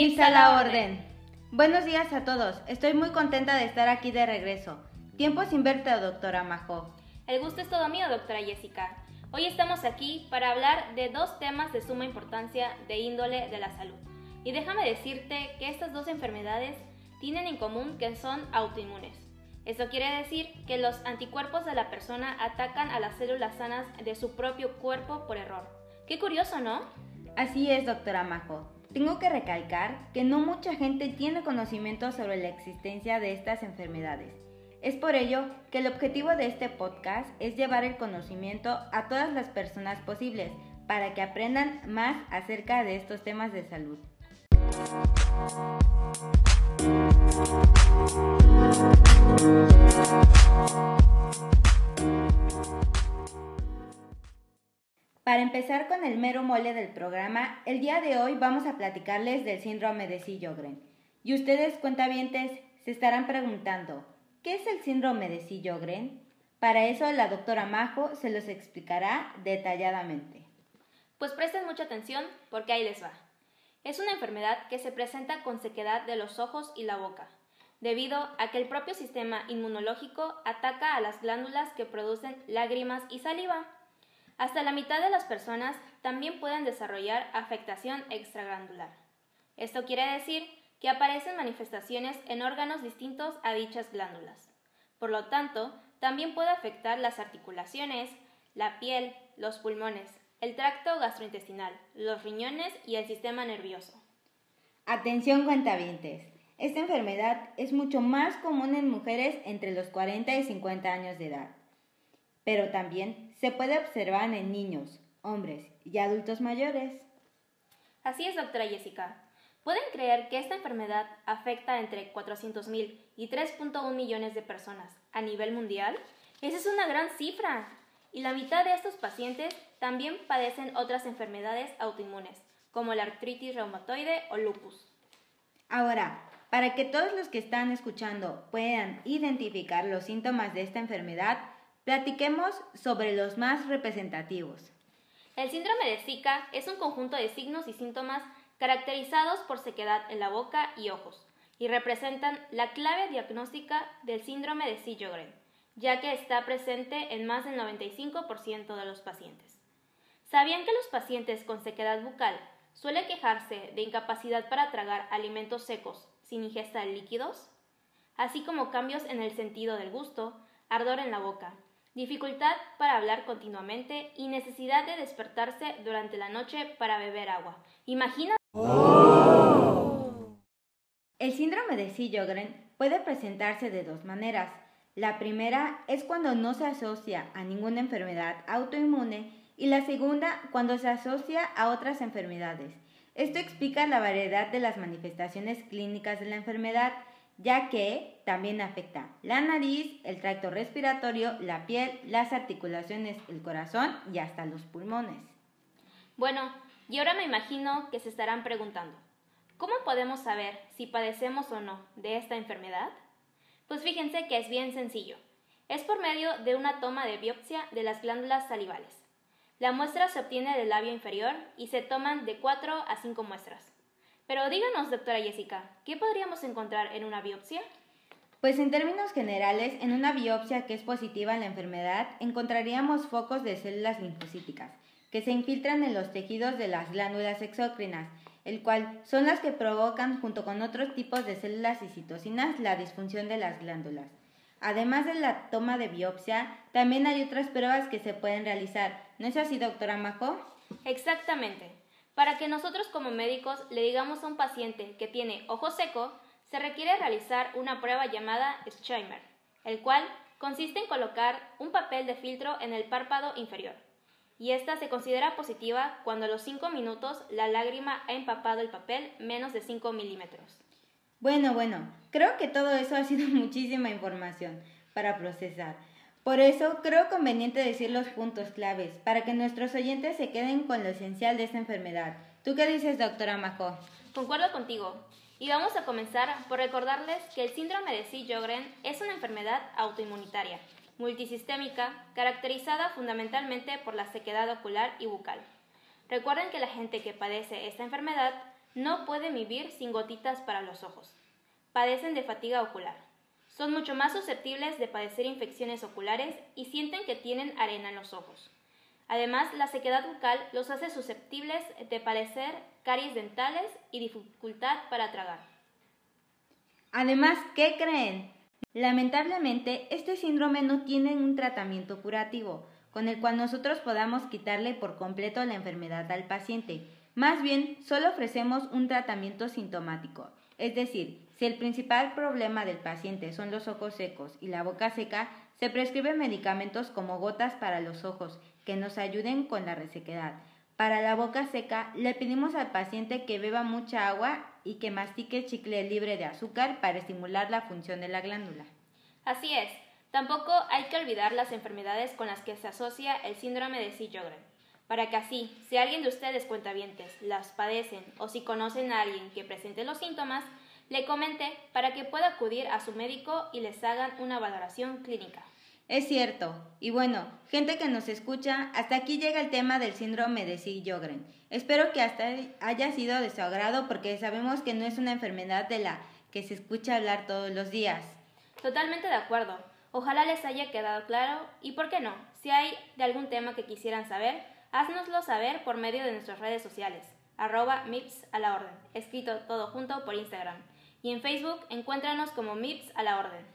MIPS a la orden. Buenos días a todos. Estoy muy contenta de estar aquí de regreso. Tiempo sin verte, doctora Majo. El gusto es todo mío, doctora Jessica. Hoy estamos aquí para hablar de dos temas de suma importancia de índole de la salud. Y déjame decirte que estas dos enfermedades tienen en común que son autoinmunes. Esto quiere decir que los anticuerpos de la persona atacan a las células sanas de su propio cuerpo por error. Qué curioso, ¿no? Así es, doctora Majo. Tengo que recalcar que no mucha gente tiene conocimiento sobre la existencia de estas enfermedades. Es por ello que el objetivo de este podcast es llevar el conocimiento a todas las personas posibles para que aprendan más acerca de estos temas de salud. Para empezar con el mero mole del programa, el día de hoy vamos a platicarles del síndrome de Sillogren. Y ustedes, cuentavientes, se estarán preguntando, ¿qué es el síndrome de Sillogren? Para eso la doctora Majo se los explicará detalladamente. Pues presten mucha atención porque ahí les va. Es una enfermedad que se presenta con sequedad de los ojos y la boca, debido a que el propio sistema inmunológico ataca a las glándulas que producen lágrimas y saliva. Hasta la mitad de las personas también pueden desarrollar afectación extraglandular. Esto quiere decir que aparecen manifestaciones en órganos distintos a dichas glándulas. Por lo tanto, también puede afectar las articulaciones, la piel, los pulmones, el tracto gastrointestinal, los riñones y el sistema nervioso. Atención cuentavientes. Esta enfermedad es mucho más común en mujeres entre los 40 y 50 años de edad, pero también se puede observar en niños, hombres y adultos mayores. Así es, doctora Jessica. ¿Pueden creer que esta enfermedad afecta entre 400.000 y 3.1 millones de personas a nivel mundial? Esa es una gran cifra. Y la mitad de estos pacientes también padecen otras enfermedades autoinmunes, como la artritis reumatoide o lupus. Ahora, para que todos los que están escuchando puedan identificar los síntomas de esta enfermedad, platiquemos sobre los más representativos. El síndrome de Zika es un conjunto de signos y síntomas caracterizados por sequedad en la boca y ojos, y representan la clave diagnóstica del síndrome de Sjögren, ya que está presente en más del 95% de los pacientes. ¿Sabían que los pacientes con sequedad bucal suelen quejarse de incapacidad para tragar alimentos secos sin ingesta de líquidos? Así como cambios en el sentido del gusto, ardor en la boca, dificultad para hablar continuamente y necesidad de despertarse durante la noche para beber agua. Imagina. El síndrome de Sjögren puede presentarse de dos maneras. La primera es cuando no se asocia a ninguna enfermedad autoinmune y la segunda cuando se asocia a otras enfermedades. Esto explica la variedad de las manifestaciones clínicas de la enfermedad, ya que también afecta la nariz, el tracto respiratorio, la piel, las articulaciones, el corazón y hasta los pulmones. Bueno, y ahora me imagino que se estarán preguntando, ¿cómo podemos saber si padecemos o no de esta enfermedad? Pues fíjense que es bien sencillo. Es por medio de una toma de biopsia de las glándulas salivales. La muestra se obtiene del labio inferior y se toman de 4 a 5 muestras. Pero díganos, doctora Jessica, ¿qué podríamos encontrar en una biopsia? Pues en términos generales, en una biopsia que es positiva en la enfermedad, encontraríamos focos de células linfocíticas que se infiltran en los tejidos de las glándulas exócrinas, el cual son las que provocan, junto con otros tipos de células y citocinas, la disfunción de las glándulas. Además de la toma de biopsia, también hay otras pruebas que se pueden realizar. ¿No es así, doctora Majo? Exactamente. Para que nosotros como médicos le digamos a un paciente que tiene ojo seco, se requiere realizar una prueba llamada Scheimer, el cual consiste en colocar un papel de filtro en el párpado inferior. Y esta se considera positiva cuando a los 5 minutos la lágrima ha empapado el papel menos de 5 milímetros. Bueno, bueno, creo que todo eso ha sido muchísima información para procesar. Por eso creo conveniente decir los puntos claves para que nuestros oyentes se queden con lo esencial de esta enfermedad. ¿Tú qué dices, doctora Majo? Concuerdo contigo. Y vamos a comenzar por recordarles que el síndrome de Sjögren es una enfermedad autoinmunitaria, multisistémica, caracterizada fundamentalmente por la sequedad ocular y bucal. Recuerden que la gente que padece esta enfermedad no pueden vivir sin gotitas para los ojos. Padecen de fatiga ocular. Son mucho más susceptibles de padecer infecciones oculares y sienten que tienen arena en los ojos. Además, la sequedad bucal los hace susceptibles de padecer caries dentales y dificultad para tragar. Además, ¿qué creen? Lamentablemente, este síndrome no tiene un tratamiento curativo, con el cual nosotros podamos quitarle por completo la enfermedad al paciente. Más bien, solo ofrecemos un tratamiento sintomático, es decir, si el principal problema del paciente son los ojos secos y la boca seca, se prescriben medicamentos como gotas para los ojos que nos ayuden con la resequedad. Para la boca seca, le pedimos al paciente que beba mucha agua y que mastique chicle libre de azúcar para estimular la función de la glándula. Así es. Tampoco hay que olvidar las enfermedades con las que se asocia el síndrome de Sjögren, para que así, si alguien de ustedes cuentavientes las padecen o si conocen a alguien que presente los síntomas, le comente para que pueda acudir a su médico y les hagan una valoración clínica. Es cierto. Y bueno, gente que nos escucha, hasta aquí llega el tema del síndrome de Sjögren. Espero que hasta haya sido de su agrado porque sabemos que no es una enfermedad de la que se escucha hablar todos los días. Totalmente de acuerdo. Ojalá les haya quedado claro y, ¿por qué no? Si hay de algún tema que quisieran saber, haznoslo saber por medio de nuestras redes sociales, arroba MIPS a la orden, escrito todo junto por Instagram. Y en Facebook encuéntranos como MIPS a la orden.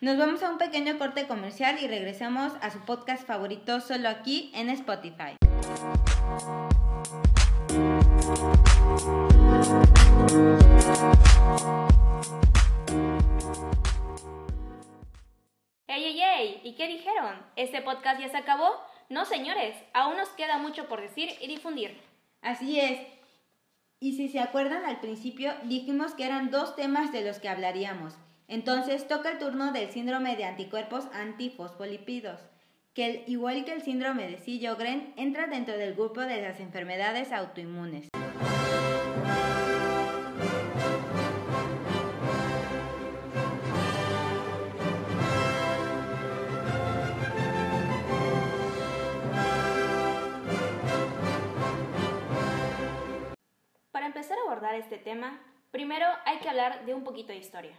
Nos vamos a un pequeño corte comercial y regresamos a su podcast favorito solo aquí en Spotify. ¡Ey, ey, ey! ¿Y qué dijeron? ¿Este podcast ya se acabó? No, señores, aún nos queda mucho por decir y difundir. Así es. Y si se acuerdan al principio, dijimos que eran dos temas de los que hablaríamos. Entonces toca el turno del síndrome de anticuerpos antifosfolípidos, que igual que el síndrome de Sjögren entra dentro del grupo de las enfermedades autoinmunes. Este tema, primero hay que hablar de un poquito de historia.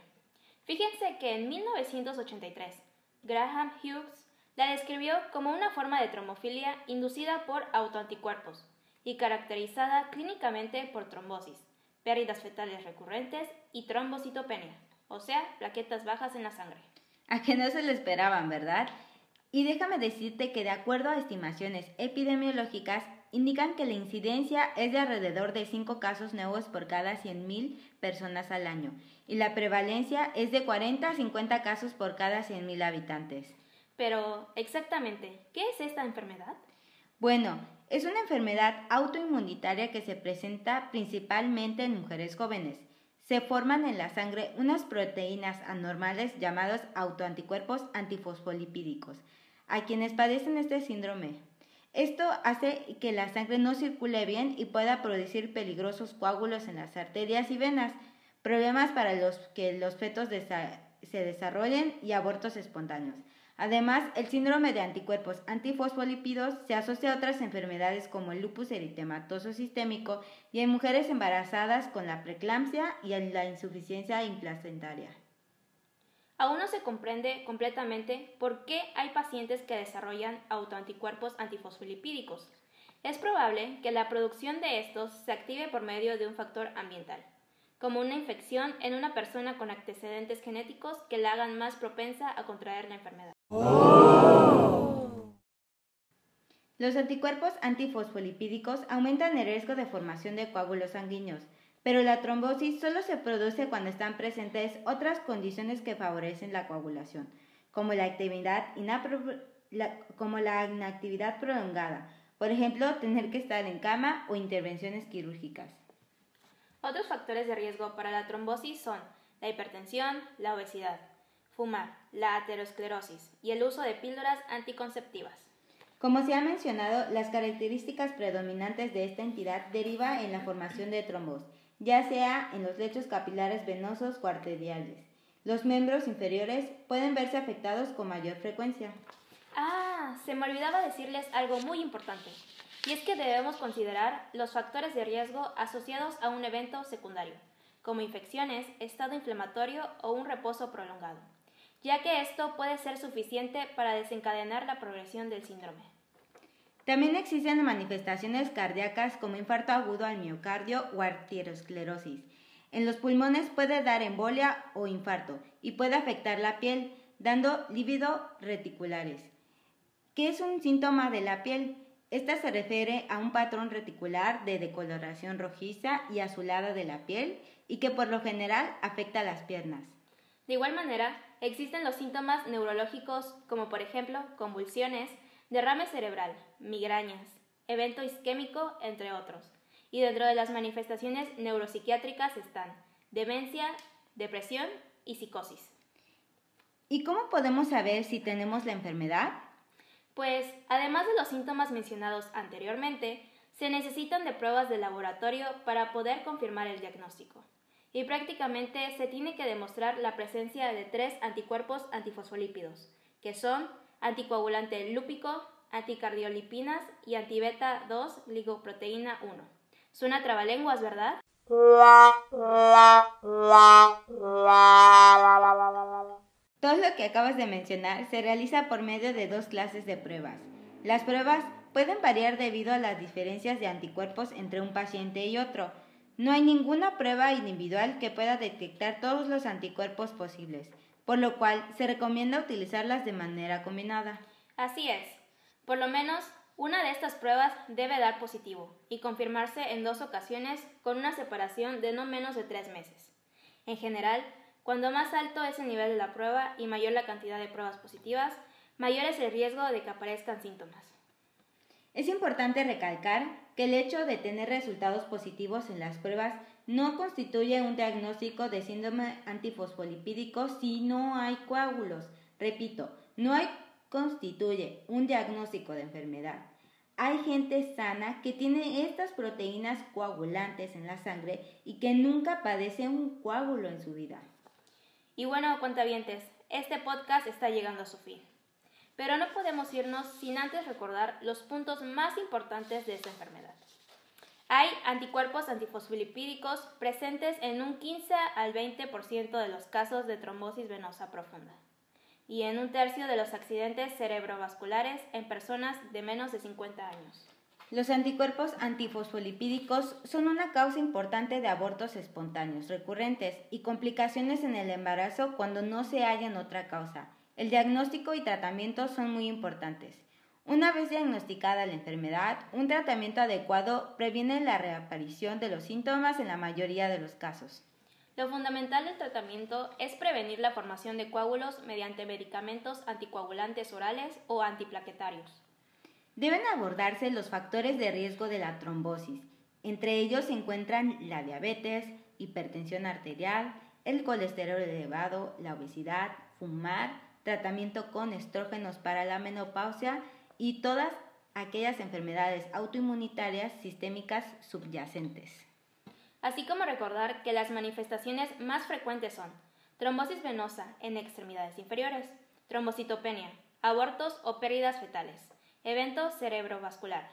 Fíjense que en 1983, Graham Hughes la describió como una forma de trombofilia inducida por autoanticuerpos y caracterizada clínicamente por trombosis, pérdidas fetales recurrentes y trombocitopenia, o sea, plaquetas bajas en la sangre. A que no se lo esperaban, ¿verdad? Y déjame decirte que de acuerdo a estimaciones epidemiológicas, indican que la incidencia es de alrededor de 5 casos nuevos por cada 100.000 personas al año y la prevalencia es de 40 a 50 casos por cada 100.000 habitantes. Pero, exactamente, ¿qué es esta enfermedad? Bueno, es una enfermedad autoinmunitaria que se presenta principalmente en mujeres jóvenes. Se forman en la sangre unas proteínas anormales llamadas autoanticuerpos antifosfolipídicos, a quienes padecen este síndrome. Esto hace que la sangre no circule bien y pueda producir peligrosos coágulos en las arterias y venas, problemas para los que los fetos se desarrollen y abortos espontáneos. Además, el síndrome de anticuerpos antifosfolípidos se asocia a otras enfermedades como el lupus eritematoso sistémico y en mujeres embarazadas con la preeclampsia y la insuficiencia implacentaria. Aún no se comprende completamente por qué hay pacientes que desarrollan autoanticuerpos antifosfolipídicos. Es probable que la producción de estos se active por medio de un factor ambiental como una infección en una persona con antecedentes genéticos que la hagan más propensa a contraer la enfermedad. Los anticuerpos antifosfolipídicos aumentan el riesgo de formación de coágulos sanguíneos, pero la trombosis solo se produce cuando están presentes otras condiciones que favorecen la coagulación, como la actividad, como la inactividad prolongada, por ejemplo, tener que estar en cama o intervenciones quirúrgicas. Otros factores de riesgo para la trombosis son la hipertensión, la obesidad, fumar, la aterosclerosis y el uso de píldoras anticonceptivas. Como se ha mencionado, las características predominantes de esta entidad deriva en la formación de trombos, ya sea en los lechos capilares venosos o arteriales. Los miembros inferiores pueden verse afectados con mayor frecuencia. Ah, se me olvidaba decirles algo muy importante. y es que debemos considerar los factores de riesgo asociados a un evento secundario, como infecciones, estado inflamatorio o un reposo prolongado, ya que esto puede ser suficiente para desencadenar la progresión del síndrome. También existen manifestaciones cardíacas como infarto agudo al miocardio o arteriosclerosis. En los pulmones puede dar embolia o infarto y puede afectar la piel, dando lívido reticulares. ¿Qué es un síntoma de la piel? Esta se refiere a un patrón reticular de decoloración rojiza y azulada de la piel y que por lo general afecta las piernas. De igual manera, existen los síntomas neurológicos como por ejemplo convulsiones, derrame cerebral, migrañas, evento isquémico, entre otros. Y dentro de las manifestaciones neuropsiquiátricas están demencia, depresión y psicosis. ¿Y cómo podemos saber si tenemos la enfermedad? Pues, además de los síntomas mencionados anteriormente, se necesitan de pruebas de laboratorio para poder confirmar el diagnóstico. Y prácticamente se tiene que demostrar la presencia de tres anticuerpos antifosfolípidos, que son anticoagulante lúpico, anticardiolipinas y antibeta 2 ligoproteína 1. Suena trabalenguas, ¿verdad? Todo lo que acabas de mencionar se realiza por medio de dos clases de pruebas. Las pruebas pueden variar debido a las diferencias de anticuerpos entre un paciente y otro. No hay ninguna prueba individual que pueda detectar todos los anticuerpos posibles por lo cual se recomienda utilizarlas de manera combinada. Así es. Por lo menos una de estas pruebas debe dar positivo y confirmarse en dos ocasiones con una separación de no menos de tres meses. En general, cuando más alto es el nivel de la prueba y mayor la cantidad de pruebas positivas, mayor es el riesgo de que aparezcan síntomas. Es importante recalcar que el hecho de tener resultados positivos en las pruebas no constituye un diagnóstico de síndrome antifosfolipídico si no hay coágulos. Repito, no constituye un diagnóstico de enfermedad. Hay gente sana que tiene estas proteínas coagulantes en la sangre y que nunca padece un coágulo en su vida. Y bueno, cuentavientes, este podcast está llegando a su fin. Pero no podemos irnos sin antes recordar los puntos más importantes de esta enfermedad. Hay anticuerpos antifosfolipídicos presentes en un 15 al 20% de los casos de trombosis venosa profunda y en un tercio de los accidentes cerebrovasculares en personas de menos de 50 años. Los anticuerpos antifosfolipídicos son una causa importante de abortos espontáneos recurrentes y complicaciones en el embarazo cuando no se halla otra causa. El diagnóstico y tratamiento son muy importantes. Una vez diagnosticada la enfermedad, un tratamiento adecuado previene la reaparición de los síntomas en la mayoría de los casos. Lo fundamental del tratamiento es prevenir la formación de coágulos mediante medicamentos anticoagulantes orales o antiplaquetarios. Deben abordarse los factores de riesgo de la trombosis. Entre ellos se encuentran la diabetes, hipertensión arterial, el colesterol elevado, la obesidad, fumar, tratamiento con estrógenos para la menopausia y todas aquellas enfermedades autoinmunitarias sistémicas subyacentes. Así como recordar que las manifestaciones más frecuentes son trombosis venosa en extremidades inferiores, trombocitopenia, abortos o pérdidas fetales, evento cerebrovascular,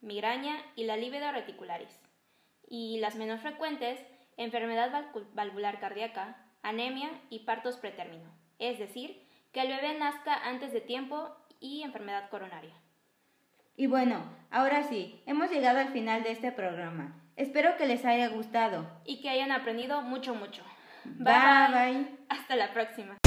migraña y la libido reticularis. Y las menos frecuentes, enfermedad valvular cardíaca, anemia y partos pretérmino, es decir, que el bebé nazca antes de tiempo y enfermedad coronaria. Y bueno, ahora sí, hemos llegado al final de este programa. Espero que les haya gustado. Y que hayan aprendido mucho, mucho. bye. bye. Hasta la próxima.